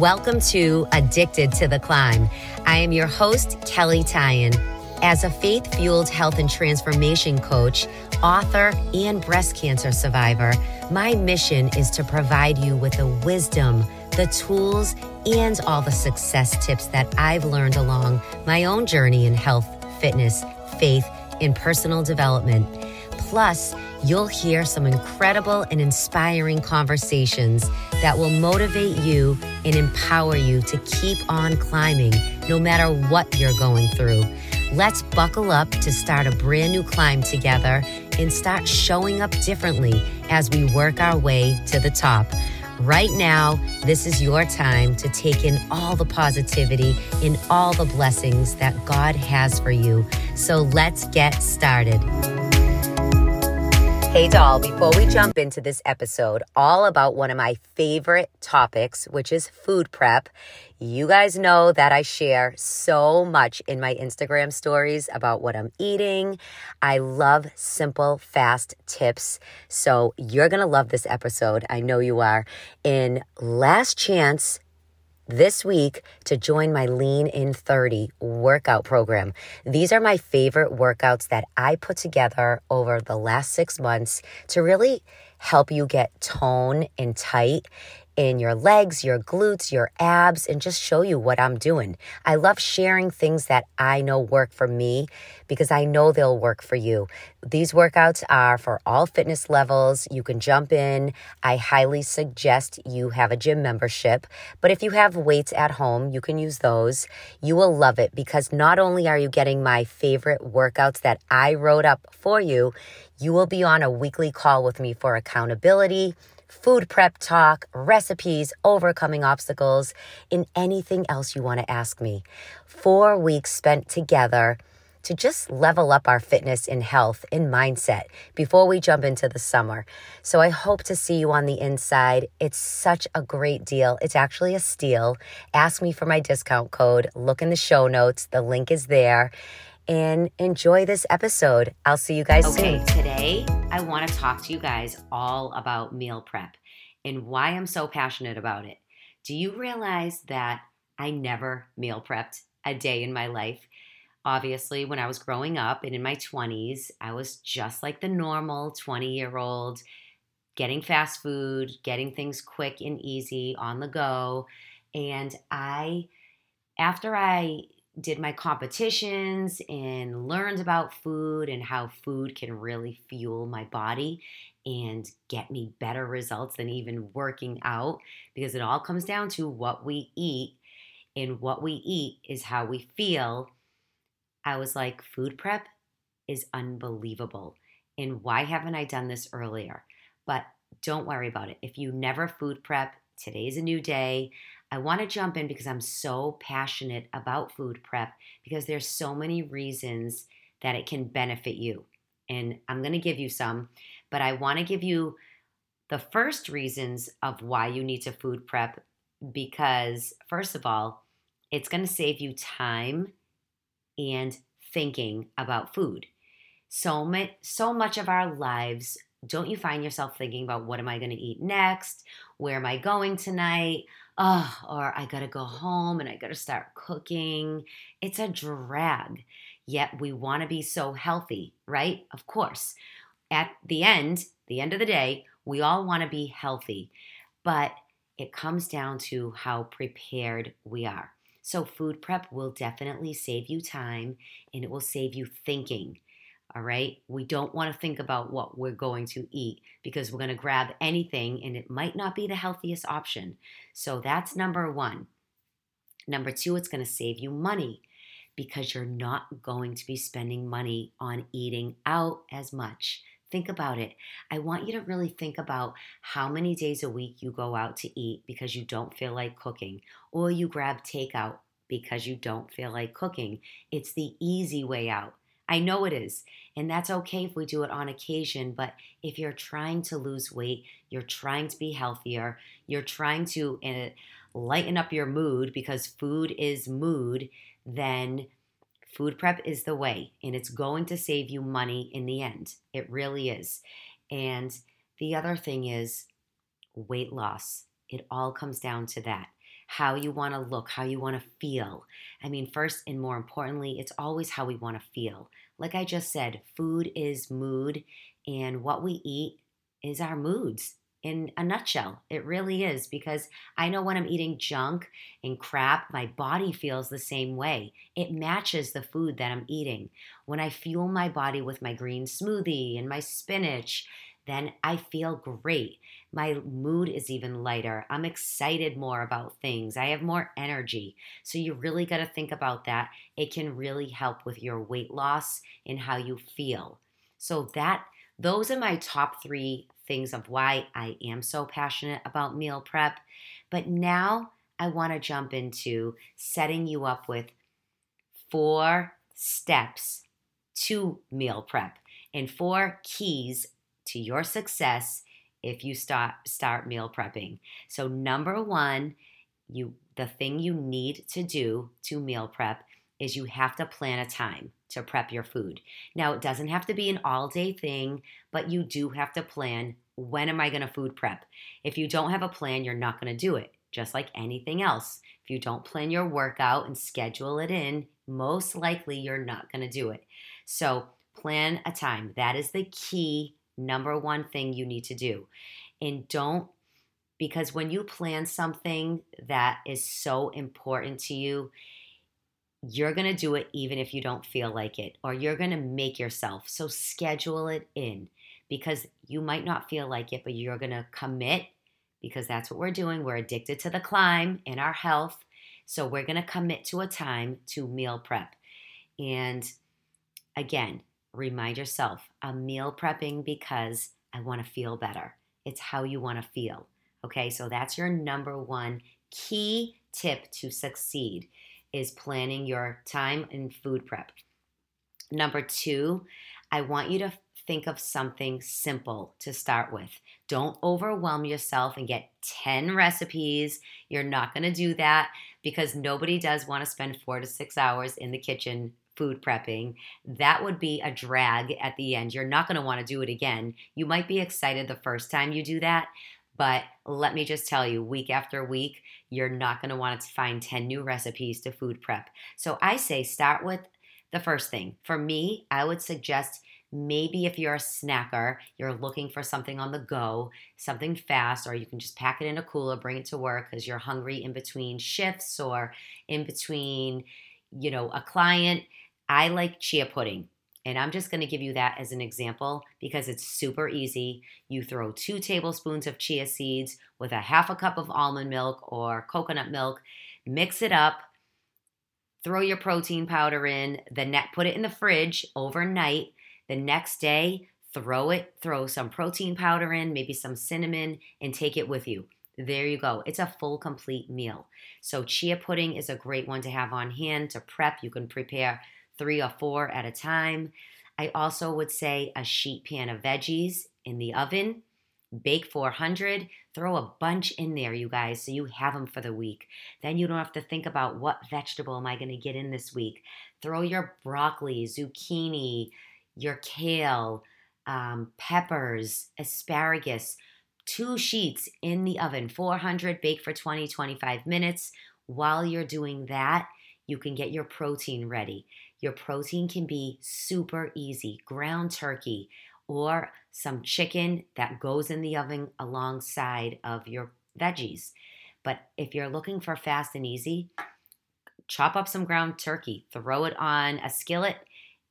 Welcome to Addicted to the Climb. I am your host, Kelley Tyan. As a faith fueled health and transformation coach, author, and breast cancer survivor, my mission is to provide you with the wisdom, the tools, and all the success tips that I've learned along my own journey in health, fitness, faith, and personal development. Plus, you'll hear some incredible and inspiring conversations that will motivate you and empower you to keep on climbing no matter what you're going through. Let's buckle up to start a brand new climb together and start showing up differently as we work our way to the top. Right now, this is your time to take in all the positivity and all the blessings that God has for you. So let's get started. Hey, doll, before we jump into this episode, all about one of my favorite topics, which is food prep. You guys know that I share so much in my Instagram stories about what I'm eating. I love simple, fast tips. So you're going to love this episode. I know you are. In last chance, this week to join my Lean in 30 workout program. These are my favorite workouts that I put together over the last six months to really help you get tone and tight in your legs, your glutes, your abs, and just show you what I'm doing. I love sharing things that I know work for me because I know they'll work for you. These workouts are for all fitness levels. You can jump in. I highly suggest you have a gym membership, but if you have weights at home, you can use those. You will love it because not only are you getting my favorite workouts that I wrote up for you, you will be on a weekly call with me for accountability food prep talk, recipes, overcoming obstacles, and anything else you want to ask me. Four weeks spent together to just level up our fitness and health and mindset before we jump into the summer. So I hope to see you on the inside. It's such a great deal. It's actually a steal. Ask me for my discount code. Look in the show notes. The link is there and enjoy this episode. I'll see you guys okay, soon. Today, I want to talk to you guys all about meal prep and why I'm so passionate about it. Do you realize that I never meal prepped a day in my life? Obviously, when I was growing up and in my 20s, I was just like the normal 20 year old, getting fast food, getting things quick and easy on the go. And I, after I did my competitions and learned about food and how food can really fuel my body and get me better results than even working out because it all comes down to what we eat and what we eat is how we feel. I was like, food prep is unbelievable. And why haven't I done this earlier? But don't worry about it. If you never food prep, today's a new day. I want to jump in because I'm so passionate about food prep because there's so many reasons that it can benefit you. And I'm going to give you some, but I want to give you the first reasons of why you need to food prep because first of all, it's going to save you time and thinking about food. So much so much of our lives don't you find yourself thinking about what am I going to eat next? Where am I going tonight? Oh, or I gotta go home and I gotta start cooking. It's a drag. Yet we wanna be so healthy, right? Of course. At the end, the end of the day, we all wanna be healthy, but it comes down to how prepared we are. So, food prep will definitely save you time and it will save you thinking. All right. We don't want to think about what we're going to eat because we're going to grab anything and it might not be the healthiest option. So that's number one. Number two, it's going to save you money because you're not going to be spending money on eating out as much. Think about it. I want you to really think about how many days a week you go out to eat because you don't feel like cooking, or you grab takeout because you don't feel like cooking. It's the easy way out. I know it is. And that's okay if we do it on occasion. But if you're trying to lose weight, you're trying to be healthier, you're trying to uh, lighten up your mood because food is mood, then food prep is the way. And it's going to save you money in the end. It really is. And the other thing is weight loss. It all comes down to that. How you want to look, how you want to feel. I mean, first and more importantly, it's always how we want to feel. Like I just said, food is mood, and what we eat is our moods in a nutshell. It really is because I know when I'm eating junk and crap, my body feels the same way. It matches the food that I'm eating. When I fuel my body with my green smoothie and my spinach, then I feel great. My mood is even lighter. I'm excited more about things. I have more energy. So you really got to think about that. It can really help with your weight loss and how you feel. So that those are my top 3 things of why I am so passionate about meal prep. But now I want to jump into setting you up with four steps to meal prep and four keys to your success if you start start meal prepping. So number 1, you the thing you need to do to meal prep is you have to plan a time to prep your food. Now, it doesn't have to be an all day thing, but you do have to plan when am I going to food prep? If you don't have a plan, you're not going to do it, just like anything else. If you don't plan your workout and schedule it in, most likely you're not going to do it. So, plan a time. That is the key number one thing you need to do. And don't because when you plan something that is so important to you, you're going to do it even if you don't feel like it, or you're going to make yourself. So schedule it in because you might not feel like it, but you're going to commit because that's what we're doing. We're addicted to the climb in our health. So we're going to commit to a time to meal prep. And again, remind yourself I'm meal prepping because I want to feel better. It's how you want to feel. Okay, so that's your number one key tip to succeed is planning your time and food prep. Number two, I want you to think of something simple to start with. Don't overwhelm yourself and get 10 recipes. You're not going to do that because nobody does want to spend four to six hours in the kitchen food prepping. That would be a drag at the end. You're not going to want to do it again. You might be excited the first time you do that, but let me just tell you, week after week, you're not going to want to find 10 new recipes to food prep. So I say start with the first thing. For me, I would suggest maybe if you're a snacker, you're looking for something on the go, something fast, or you can just pack it in a cooler, bring it to work because you're hungry in between shifts or in between, you know, a client. I like chia pudding. And I'm just going to give you that as an example because it's super easy. You throw two tablespoons of chia seeds with a half a cup of almond milk or coconut milk, mix it up, throw your protein powder in, the net put it in the fridge overnight. The next day, throw it, throw some protein powder in, maybe some cinnamon, and take it with you. There you go. It's a full, complete meal. So, chia pudding is a great one to have on hand to prep. You can prepare three or four at a time. I also would say a sheet pan of veggies in the oven. Bake 400, throw a bunch in there, you guys, so you have them for the week. Then you don't have to think about what vegetable am I going to get in this week. Throw your broccoli, zucchini, your kale, um, peppers, asparagus, two sheets in the oven, 400, bake for 20, 25 minutes. While you're doing that, you can get your protein ready. Your protein can be super easy ground turkey or some chicken that goes in the oven alongside of your veggies. But if you're looking for fast and easy, chop up some ground turkey, throw it on a skillet.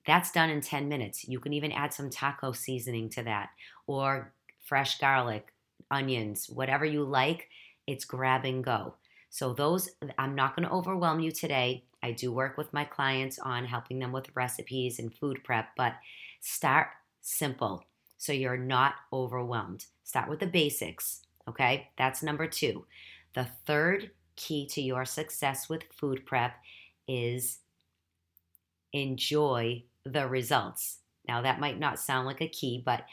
That's done in 10 minutes. You can even add some taco seasoning to that or fresh garlic, onions, whatever you like. It's grab and go. So, those, I'm not going to overwhelm you today. I do work with my clients on helping them with recipes and food prep, but start simple so you're not overwhelmed. Start with the basics, okay? That's number two. The third key to your success with food prep is enjoy the results. Now, that might not sound like a key, but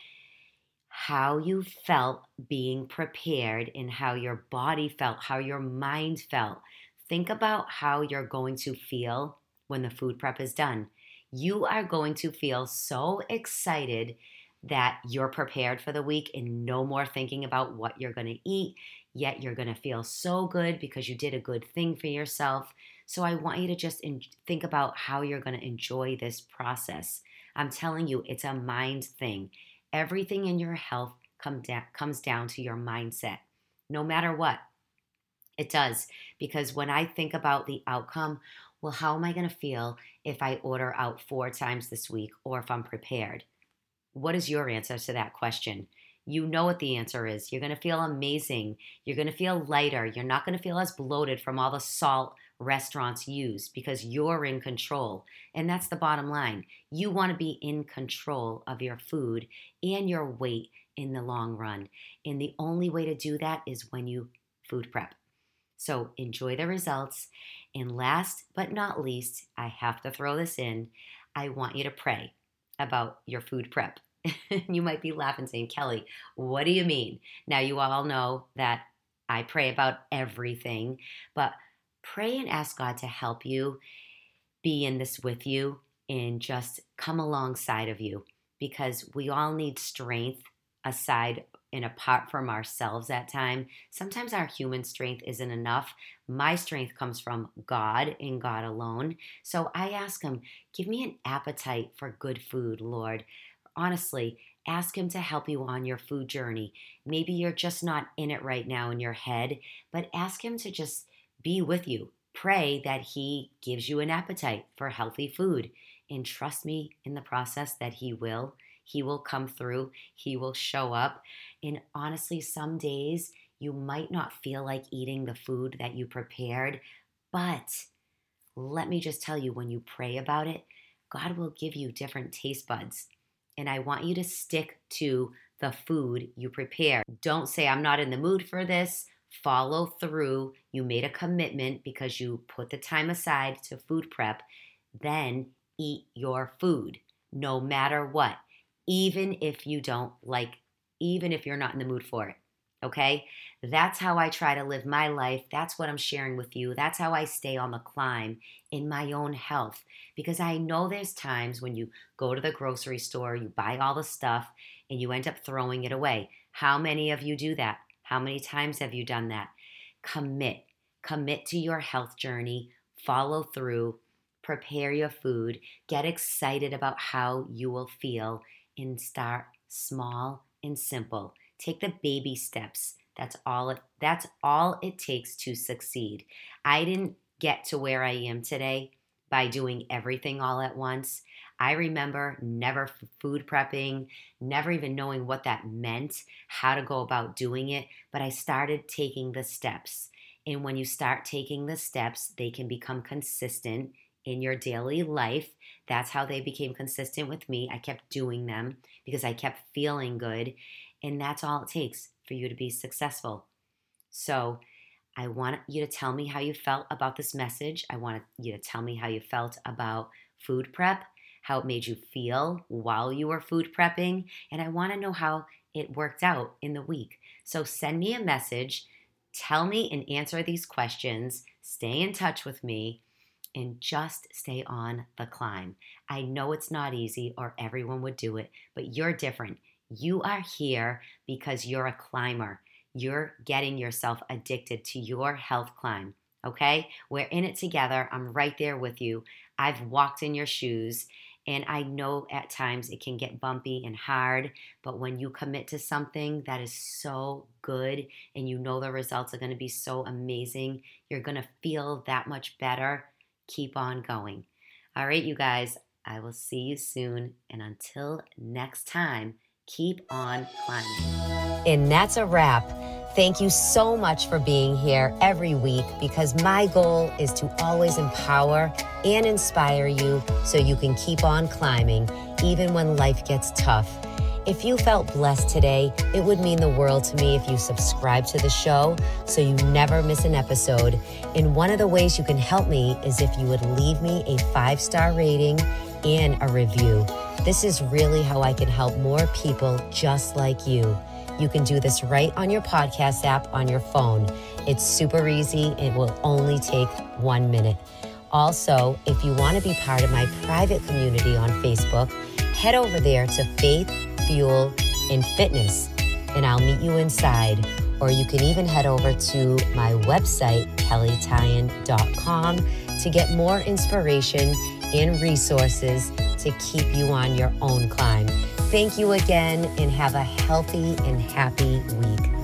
how you felt being prepared and how your body felt, how your mind felt. Think about how you're going to feel when the food prep is done. You are going to feel so excited that you're prepared for the week and no more thinking about what you're going to eat, yet you're going to feel so good because you did a good thing for yourself. So I want you to just in- think about how you're going to enjoy this process. I'm telling you, it's a mind thing. Everything in your health come da- comes down to your mindset, no matter what. It does, because when I think about the outcome, well, how am I going to feel if I order out four times this week or if I'm prepared? What is your answer to that question? You know what the answer is. You're going to feel amazing. You're going to feel lighter. You're not going to feel as bloated from all the salt restaurants use because you're in control. And that's the bottom line. You want to be in control of your food and your weight in the long run. And the only way to do that is when you food prep. So enjoy the results. And last but not least, I have to throw this in. I want you to pray about your food prep. you might be laughing saying, Kelley, what do you mean? Now, you all know that I pray about everything, but pray and ask God to help you be in this with you and just come alongside of you because we all need strength aside and apart from ourselves at time. Sometimes our human strength isn't enough. My strength comes from God and God alone. So I ask him, give me an appetite for good food, Lord. Honestly, ask him to help you on your food journey. Maybe you're just not in it right now in your head, but ask him to just be with you. Pray that he gives you an appetite for healthy food and trust me in the process that he will. He will come through, He will show up. And honestly, some days you might not feel like eating the food that you prepared, but let me just tell you when you pray about it, God will give you different taste buds. And I want you to stick to the food you prepare. Don't say, I'm not in the mood for this. Follow through. You made a commitment because you put the time aside to food prep. Then eat your food, no matter what even if you don't like, even if you're not in the mood for it. Okay? That's how I try to live my life. That's what I'm sharing with you. That's how I stay on the climb in my own health. Because I know there's times when you go to the grocery store, you buy all the stuff, and you end up throwing it away. How many of you do that? How many times have you done that? Commit. Commit to your health journey. Follow through. Prepare your food. Get excited about how you will feel and start small and simple. Take the baby steps. That's all it, that's all it takes to succeed. I didn't get to where I am today by doing everything all at once. I remember never food prepping, never even knowing what that meant, how to go about doing it, but I started taking the steps. And when you start taking the steps, they can become consistent in your daily life. That's how they became consistent with me. I kept doing them because I kept feeling good. And that's all it takes for you to be successful. So, I want you to tell me how you felt about this message. I want you to tell me how you felt about food prep, how it made you feel while you were food prepping, and I want to know how it worked out in the week. So send me a message, tell me and answer these questions, stay in touch with me, and just stay on the climb. I know it's not easy or everyone would do it, but you're different. You are here because you're a climber. You're getting yourself addicted to your health climb. Okay? We're in it together. I'm right there with you. I've walked in your shoes. And I know at times it can get bumpy and hard, but when you commit to something that is so good and you know the results are to be so amazing, you're to feel that much better keep on going. All right, you guys, I will see you soon. And until next time, keep on climbing. And that's a wrap. Thank you so much for being here every week because my goal is to always empower and inspire you so you can keep on climbing even when life gets tough. If you felt blessed today, it would mean the world to me if you subscribe to the show so you never miss an episode. And one of the ways you can help me is if you would leave me a five star rating and a review. This is really how I can help more people just like you. You can do this right on your podcast app on your phone. It's super easy, it will only take one minute. Also, if you want to be part of my private community on Facebook, head over there to Faith fuel, and fitness. And I'll meet you inside. Or you can even head over to my website, kelleytyan.com, to get more inspiration and resources to keep you on your own climb. Thank you again and have a healthy and happy week.